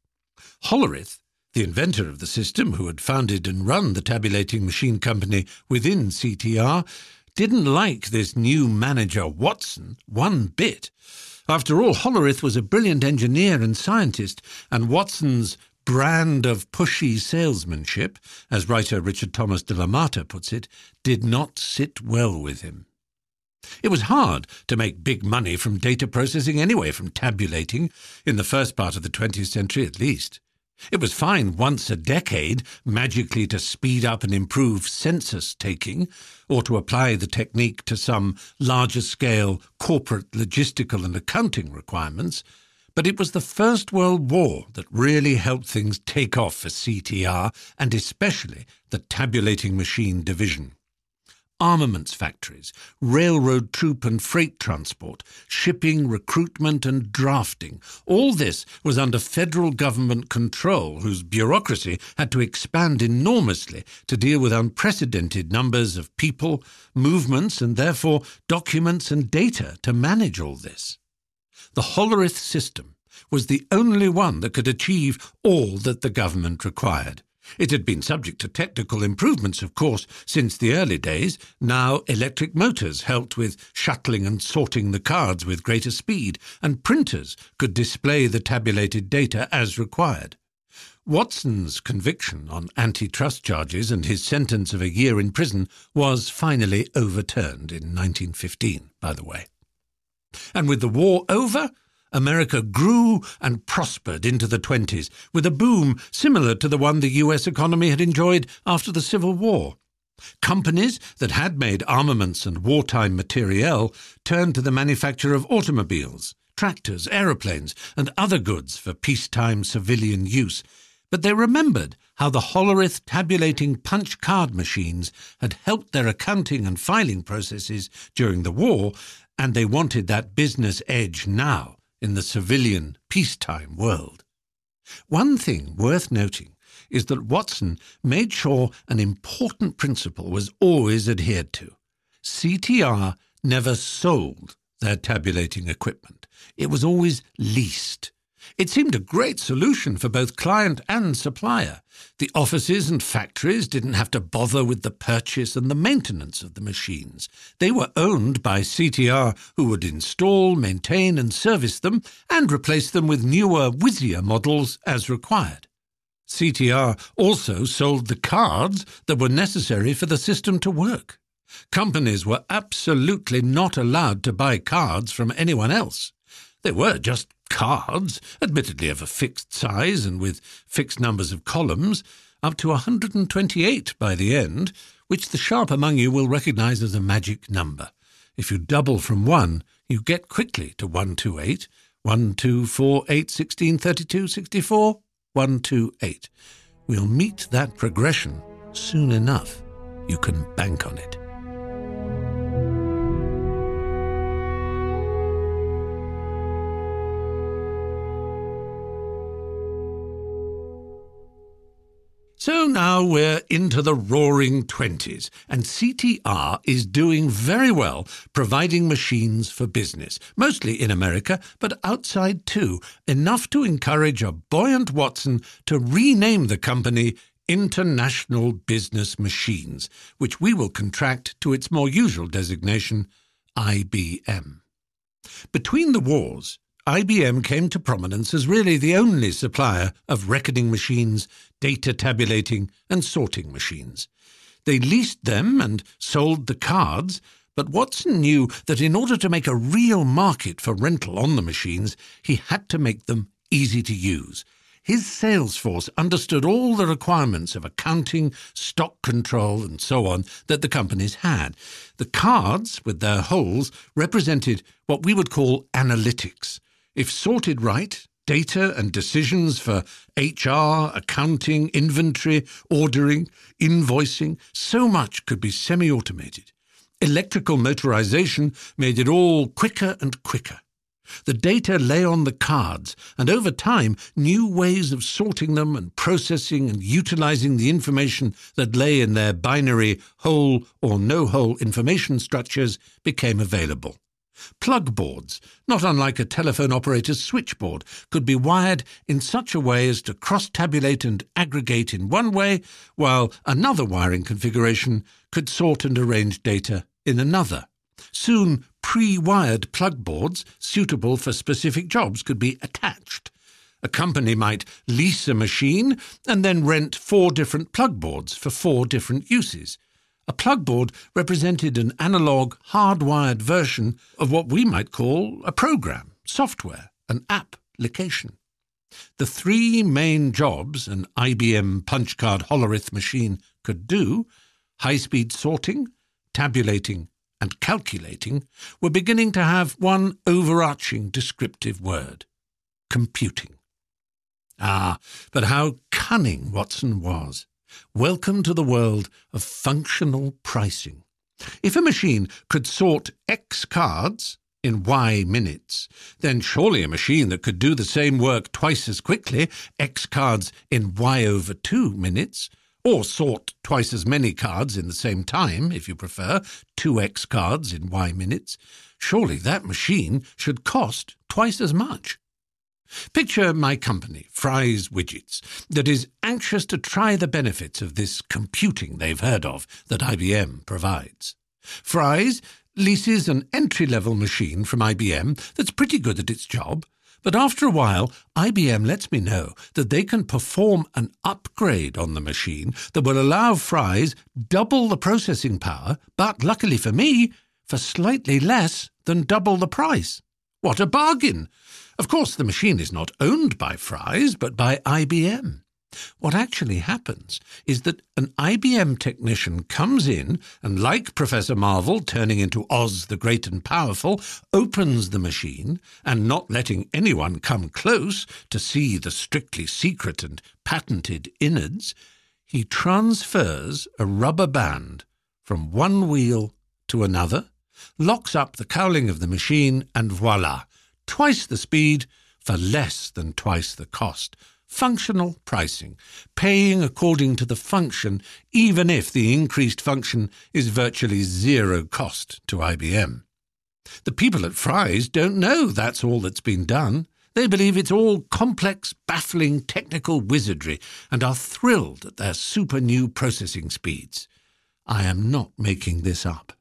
Hollerith the inventor of the system, who had founded and run the tabulating machine company within CTR, didn't like this new manager, Watson, one bit. After all, Hollerith was a brilliant engineer and scientist, and Watson's brand of pushy salesmanship, as writer Richard Thomas DeLamarter puts it, did not sit well with him. It was hard to make big money from data processing anyway, from tabulating, in the first part of the 20th century at least. It was fine once a decade magically to speed up and improve census taking, or to apply the technique to some larger scale corporate logistical and accounting requirements, but it was the First World War that really helped things take off for CTR, and especially the tabulating machine division armaments factories, railroad troop and freight transport, shipping, recruitment, and drafting. All this was under federal government control, whose bureaucracy had to expand enormously to deal with unprecedented numbers of people, movements, and therefore documents and data to manage all this. The Hollerith system was the only one that could achieve all that the government required. It had been subject to technical improvements, of course, since the early days. Now electric motors helped with shuttling and sorting the cards with greater speed, and printers could display the tabulated data as required. Watson's conviction on antitrust charges and his sentence of a year in prison was finally overturned in 1915, by the way. And with the war over, America grew and prospered into the 20s, with a boom similar to the one the US economy had enjoyed after the Civil War. Companies that had made armaments and wartime materiel turned to the manufacture of automobiles, tractors, aeroplanes, and other goods for peacetime civilian use, but they remembered how the Hollerith tabulating punch card machines had helped their accounting and filing processes during the war, and they wanted that business edge now in the civilian peacetime world. One thing worth noting is that Watson made sure an important principle was always adhered to. CTR never sold their tabulating equipment. It was always leased. It seemed a great solution for both client and supplier. The offices and factories didn't have to bother with the purchase and the maintenance of the machines. They were owned by CTR, who would install, maintain, and service them, and replace them with newer, whizzier models as required. CTR also sold the cards that were necessary for the system to work. Companies were absolutely not allowed to buy cards from anyone else. They were just cards, admittedly of a fixed size and with fixed numbers of columns, up to 128 by the end, which the sharp among you will recognize as a magic number. If you double from 1, you get quickly to 128, 1, 2, 4, 8, 16, 32, 64, 128. We'll meet that progression soon enough. You can bank on it. So now we're into the roaring 20s, and CTR is doing very well providing machines for business, mostly in America, but outside too, enough to encourage a buoyant Watson to rename the company International Business Machines, which we will contract to its more usual designation, IBM. Between the wars, IBM came to prominence as really the only supplier of reckoning machines, data tabulating, and sorting machines. They leased them and sold the cards, but Watson knew that in order to make a real market for rental on the machines, he had to make them easy to use. His sales force understood all the requirements of accounting, stock control, and so on that the companies had. The cards, with their holes, represented what we would call analytics. If sorted right, data and decisions for HR, accounting, inventory, ordering, invoicing, so much could be semi automated. Electrical motorization made it all quicker and quicker. The data lay on the cards, and over time, new ways of sorting them and processing and utilizing the information that lay in their binary hole or no hole information structures became available. Plug boards, not unlike a telephone operator's switchboard, could be wired in such a way as to cross tabulate and aggregate in one way, while another wiring configuration could sort and arrange data in another. Soon, pre wired plug boards suitable for specific jobs could be attached. A company might lease a machine and then rent four different plug boards for four different uses. A plugboard represented an analog, hardwired version of what we might call a program, software, an application. The three main jobs an IBM punchcard Hollerith machine could do high speed sorting, tabulating, and calculating were beginning to have one overarching descriptive word computing. Ah, but how cunning Watson was! Welcome to the world of functional pricing. If a machine could sort X cards in Y minutes, then surely a machine that could do the same work twice as quickly, X cards in Y over 2 minutes, or sort twice as many cards in the same time, if you prefer, 2X cards in Y minutes, surely that machine should cost twice as much. Picture my company, Fry's Widgets, that is anxious to try the benefits of this computing they've heard of that IBM provides. Fry's leases an entry level machine from IBM that's pretty good at its job, but after a while, IBM lets me know that they can perform an upgrade on the machine that will allow Fry's double the processing power, but luckily for me, for slightly less than double the price. What a bargain! Of course, the machine is not owned by Fry's, but by IBM. What actually happens is that an IBM technician comes in and, like Professor Marvel turning into Oz the Great and Powerful, opens the machine and, not letting anyone come close to see the strictly secret and patented innards, he transfers a rubber band from one wheel to another, locks up the cowling of the machine, and voila, twice the speed for less than twice the cost functional pricing, paying according to the function, even if the increased function is virtually zero cost to IBM. The people at Fry's don't know that's all that's been done. They believe it's all complex, baffling technical wizardry and are thrilled at their super new processing speeds. I am not making this up.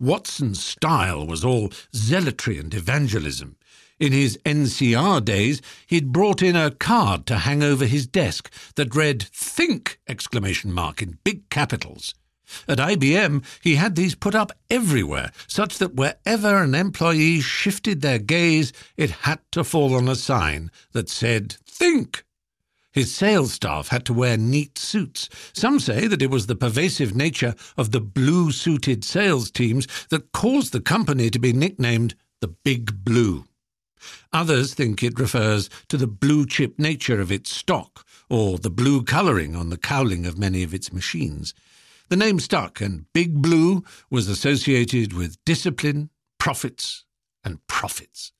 Watson's style was all zealotry and evangelism. In his NCR days, he'd brought in a card to hang over his desk that read Think! exclamation mark in big capitals. At IBM, he had these put up everywhere, such that wherever an employee shifted their gaze, it had to fall on a sign that said, Think! His sales staff had to wear neat suits. Some say that it was the pervasive nature of the blue suited sales teams that caused the company to be nicknamed the Big Blue. Others think it refers to the blue chip nature of its stock, or the blue colouring on the cowling of many of its machines. The name stuck, and Big Blue was associated with discipline, profits, and profits.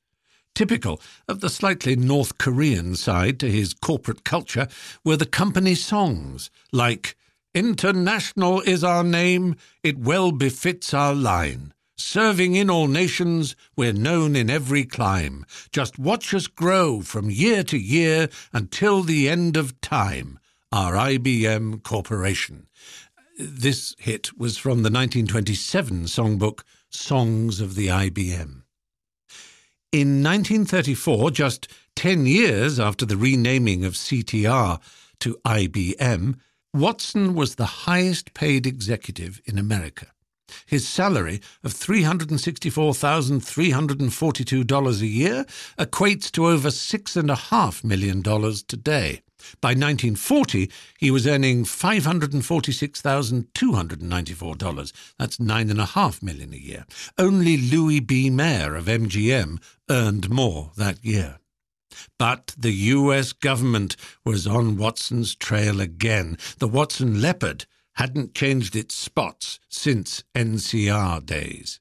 Typical of the slightly North Korean side to his corporate culture were the company songs, like International is our name, it well befits our line. Serving in all nations, we're known in every clime. Just watch us grow from year to year until the end of time. Our IBM Corporation. This hit was from the 1927 songbook Songs of the IBM. In 1934, just 10 years after the renaming of CTR to IBM, Watson was the highest paid executive in America. His salary of $364,342 a year equates to over $6.5 million today. By 1940, he was earning $546,294. That's 9.5 million a year. Only Louis B. Mayer of MGM earned more that year. But the US government was on Watson's trail again. The Watson leopard hadn't changed its spots since NCR days.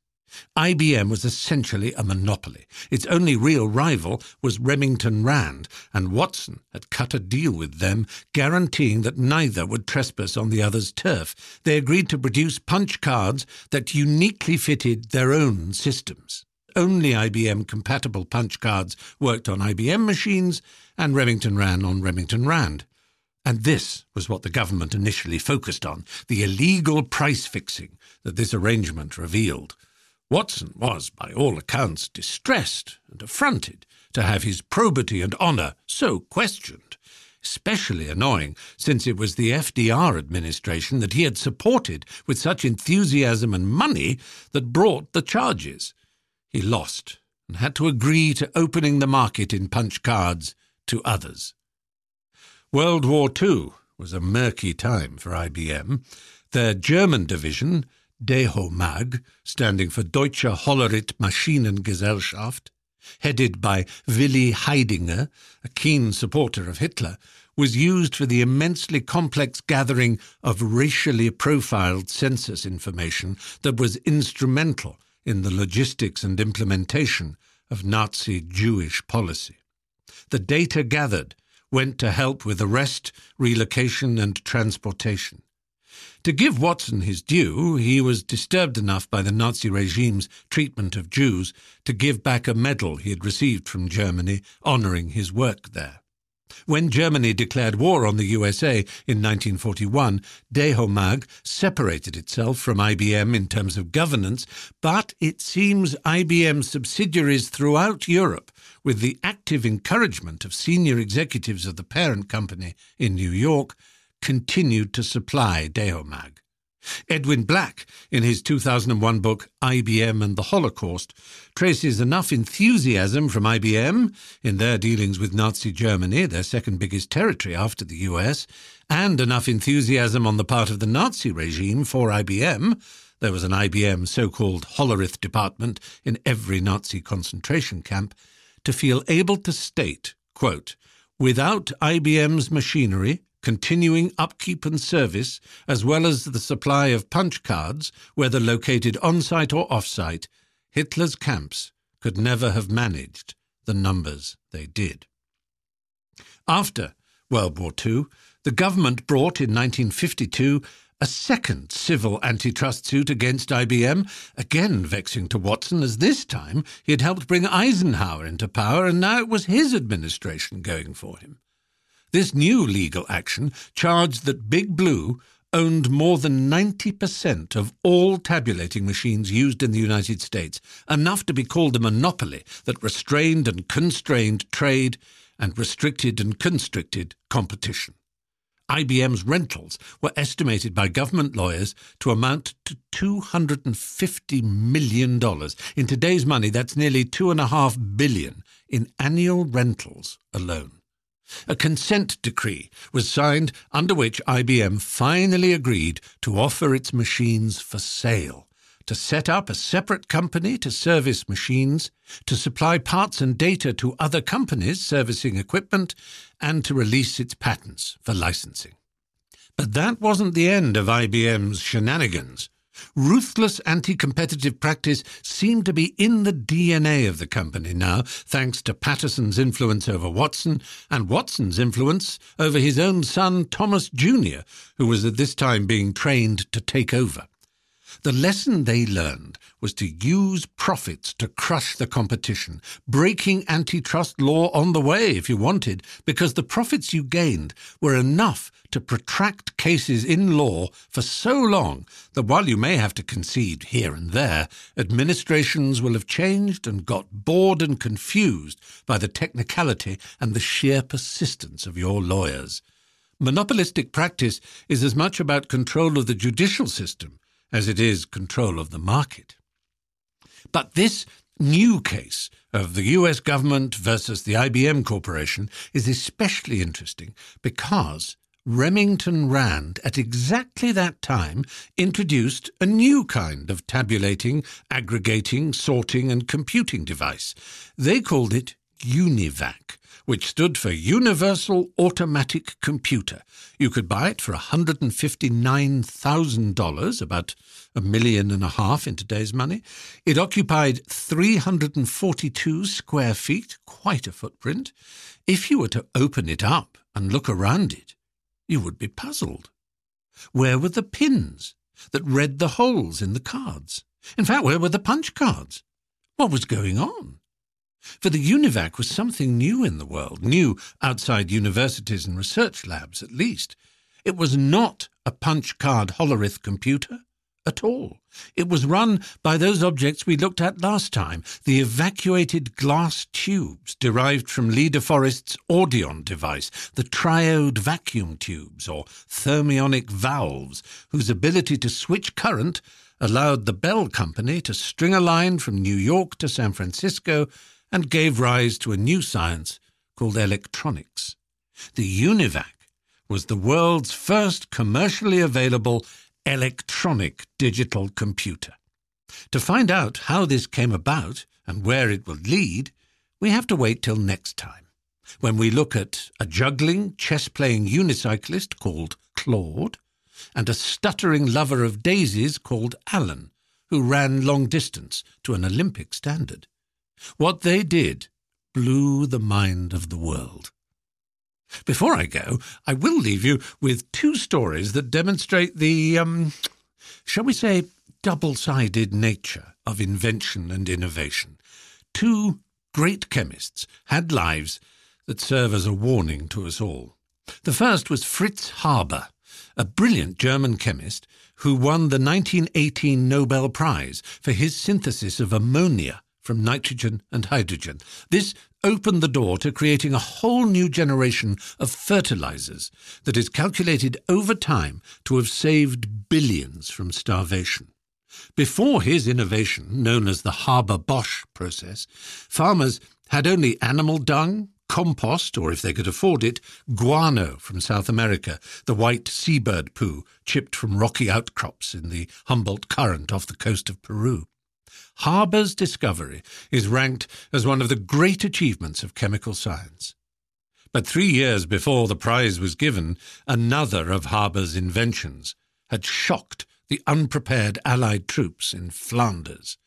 IBM was essentially a monopoly. Its only real rival was Remington Rand, and Watson had cut a deal with them, guaranteeing that neither would trespass on the other's turf. They agreed to produce punch cards that uniquely fitted their own systems. Only IBM compatible punch cards worked on IBM machines, and Remington ran on Remington Rand. And this was what the government initially focused on the illegal price fixing that this arrangement revealed. Watson was, by all accounts, distressed and affronted to have his probity and honour so questioned. Especially annoying, since it was the FDR administration that he had supported with such enthusiasm and money that brought the charges. He lost and had to agree to opening the market in punch cards to others. World War II was a murky time for IBM. Their German division, DEHOMAG, standing for Deutsche Hollerith Maschinengesellschaft, headed by Willy Heidinger, a keen supporter of Hitler, was used for the immensely complex gathering of racially profiled census information that was instrumental in the logistics and implementation of Nazi Jewish policy. The data gathered went to help with arrest, relocation, and transportation. To give Watson his due, he was disturbed enough by the Nazi regime's treatment of Jews to give back a medal he had received from Germany honouring his work there. When Germany declared war on the USA in 1941, Dehomag separated itself from IBM in terms of governance, but it seems IBM subsidiaries throughout Europe, with the active encouragement of senior executives of the parent company in New York, continued to supply Dehomag. Edwin Black, in his 2001 book IBM and the Holocaust, traces enough enthusiasm from IBM in their dealings with Nazi Germany, their second biggest territory after the US, and enough enthusiasm on the part of the Nazi regime for IBM. There was an IBM so called Hollerith department in every Nazi concentration camp to feel able to state, quote, Without IBM's machinery, continuing upkeep and service, as well as the supply of punch cards, whether located on site or off site, Hitler's camps could never have managed the numbers they did. After World War II, the government brought in 1952 a second civil antitrust suit against IBM, again vexing to Watson, as this time he had helped bring Eisenhower into power and now it was his administration going for him. This new legal action charged that Big Blue owned more than 90% of all tabulating machines used in the United States, enough to be called a monopoly that restrained and constrained trade and restricted and constricted competition. IBM's rentals were estimated by government lawyers to amount to $250 million. In today's money, that's nearly 2.5 billion in annual rentals alone. A consent decree was signed under which IBM finally agreed to offer its machines for sale, to set up a separate company to service machines, to supply parts and data to other companies servicing equipment, and to release its patents for licensing. But that wasn't the end of IBM's shenanigans. Ruthless anti competitive practice seemed to be in the DNA of the company now, thanks to Patterson's influence over Watson and Watson's influence over his own son Thomas Jr., who was at this time being trained to take over. The lesson they learned was to use profits to crush the competition, breaking antitrust law on the way if you wanted, because the profits you gained were enough to protract cases in law for so long that while you may have to concede here and there, administrations will have changed and got bored and confused by the technicality and the sheer persistence of your lawyers. Monopolistic practice is as much about control of the judicial system as it is control of the market. But this new case of the US government versus the IBM Corporation is especially interesting because Remington Rand, at exactly that time, introduced a new kind of tabulating, aggregating, sorting, and computing device. They called it UNIVAC, which stood for Universal Automatic Computer. You could buy it for $159,000, about a million and a half in today's money. It occupied 342 square feet, quite a footprint. If you were to open it up and look around it, you would be puzzled. Where were the pins that read the holes in the cards? In fact, where were the punch cards? What was going on? For the UNIVAC was something new in the world, new outside universities and research labs at least. It was not a punch card Hollerith computer at all. It was run by those objects we looked at last time, the evacuated glass tubes derived from Lee De Forest's Audion device, the triode vacuum tubes or thermionic valves, whose ability to switch current allowed the Bell Company to string a line from New York to San Francisco and gave rise to a new science called electronics. The UNIVAC was the world's first commercially available electronic digital computer. To find out how this came about and where it will lead, we have to wait till next time, when we look at a juggling, chess playing unicyclist called Claude and a stuttering lover of daisies called Alan, who ran long distance to an Olympic standard. What they did blew the mind of the world. Before I go, I will leave you with two stories that demonstrate the, um, shall we say, double sided nature of invention and innovation. Two great chemists had lives that serve as a warning to us all. The first was Fritz Haber, a brilliant German chemist who won the 1918 Nobel Prize for his synthesis of ammonia from nitrogen and hydrogen. This opened the door to creating a whole new generation of fertilizers that is calculated over time to have saved billions from starvation. Before his innovation, known as the Haber Bosch process, farmers had only animal dung, compost, or if they could afford it, guano from South America, the white seabird poo chipped from rocky outcrops in the Humboldt Current off the coast of Peru. Haber's discovery is ranked as one of the great achievements of chemical science. But three years before the prize was given, another of Haber's inventions had shocked the unprepared Allied troops in Flanders.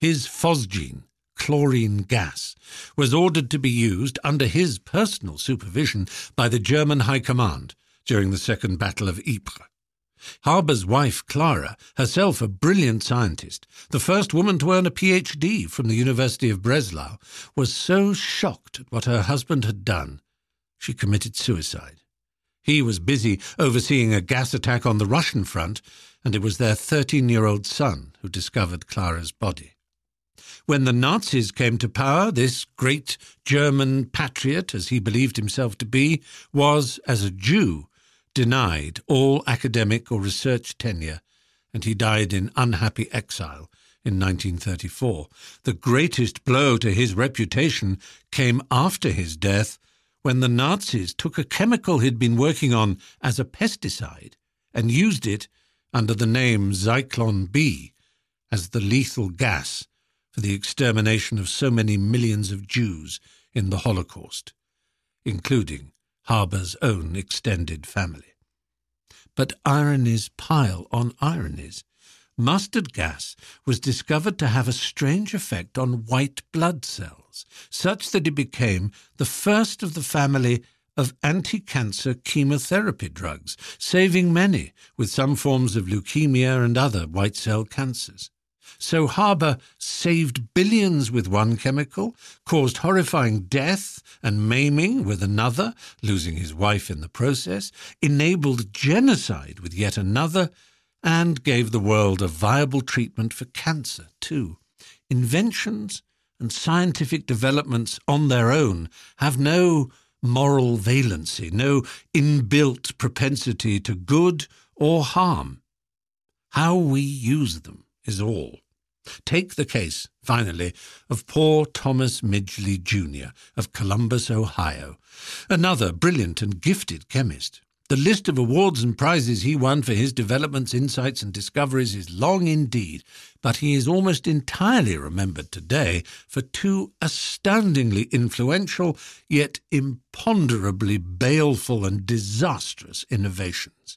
His phosgene, chlorine gas, was ordered to be used under his personal supervision by the German High Command during the Second Battle of Ypres. Haber's wife, Clara, herself a brilliant scientist, the first woman to earn a PhD from the University of Breslau, was so shocked at what her husband had done, she committed suicide. He was busy overseeing a gas attack on the Russian front, and it was their 13 year old son who discovered Clara's body. When the Nazis came to power, this great German patriot, as he believed himself to be, was, as a Jew, denied all academic or research tenure, and he died in unhappy exile in 1934. The greatest blow to his reputation came after his death when the Nazis took a chemical he'd been working on as a pesticide and used it under the name Zyklon B as the lethal gas for the extermination of so many millions of Jews in the Holocaust, including Haber's own extended family. But ironies pile on ironies. Mustard gas was discovered to have a strange effect on white blood cells, such that it became the first of the family of anti cancer chemotherapy drugs, saving many with some forms of leukemia and other white cell cancers. So Haber saved billions with one chemical, caused horrifying death and maiming with another, losing his wife in the process, enabled genocide with yet another, and gave the world a viable treatment for cancer, too. Inventions and scientific developments on their own have no moral valency, no inbuilt propensity to good or harm. How we use them is all. Take the case, finally, of poor Thomas Midgley, Jr. of Columbus, Ohio, another brilliant and gifted chemist. The list of awards and prizes he won for his developments, insights, and discoveries is long indeed, but he is almost entirely remembered today for two astoundingly influential, yet imponderably baleful and disastrous innovations.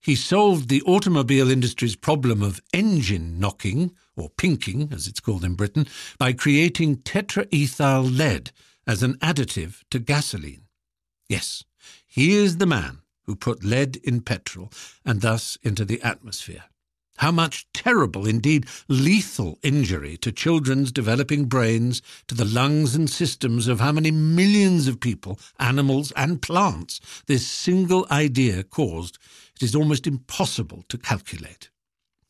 He solved the automobile industry's problem of engine knocking, or pinking as it's called in Britain, by creating tetraethyl lead as an additive to gasoline. Yes, he is the man who put lead in petrol and thus into the atmosphere. How much terrible, indeed lethal injury to children's developing brains, to the lungs and systems of how many millions of people, animals, and plants this single idea caused, it is almost impossible to calculate.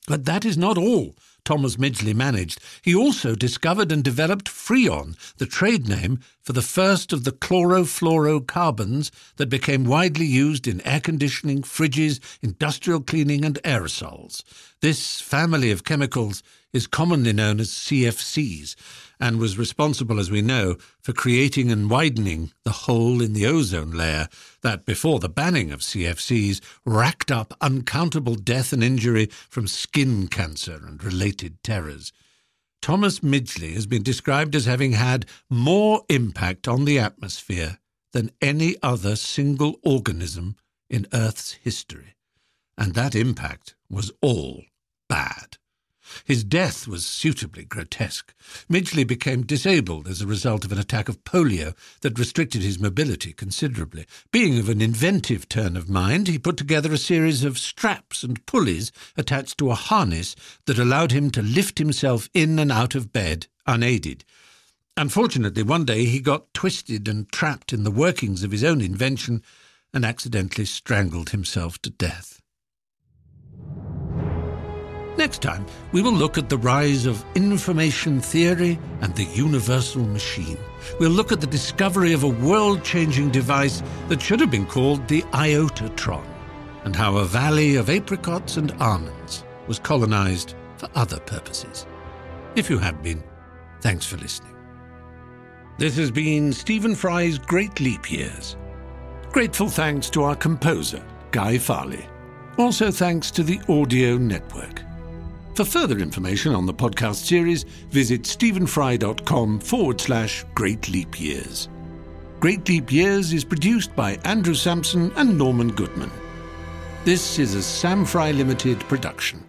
But that is not all Thomas Midgley managed, he also discovered and developed Freon, the trade name for the first of the chlorofluorocarbons that became widely used in air conditioning, fridges, industrial cleaning, and aerosols. This family of chemicals is commonly known as CFCs and was responsible, as we know, for creating and widening the hole in the ozone layer that, before the banning of CFCs, racked up uncountable death and injury from skin cancer and related terrors. Thomas Midgley has been described as having had more impact on the atmosphere than any other single organism in Earth's history. And that impact was all bad. His death was suitably grotesque. Midgley became disabled as a result of an attack of polio that restricted his mobility considerably. Being of an inventive turn of mind, he put together a series of straps and pulleys attached to a harness that allowed him to lift himself in and out of bed unaided. Unfortunately, one day he got twisted and trapped in the workings of his own invention and accidentally strangled himself to death. Next time, we will look at the rise of information theory and the universal machine. We'll look at the discovery of a world changing device that should have been called the Iotatron, and how a valley of apricots and almonds was colonized for other purposes. If you have been, thanks for listening. This has been Stephen Fry's Great Leap Years. Grateful thanks to our composer, Guy Farley. Also thanks to the Audio Network. For further information on the podcast series, visit stephenfry.com forward slash Great Leap Years. Great Leap Years is produced by Andrew Sampson and Norman Goodman. This is a SamFry Limited production.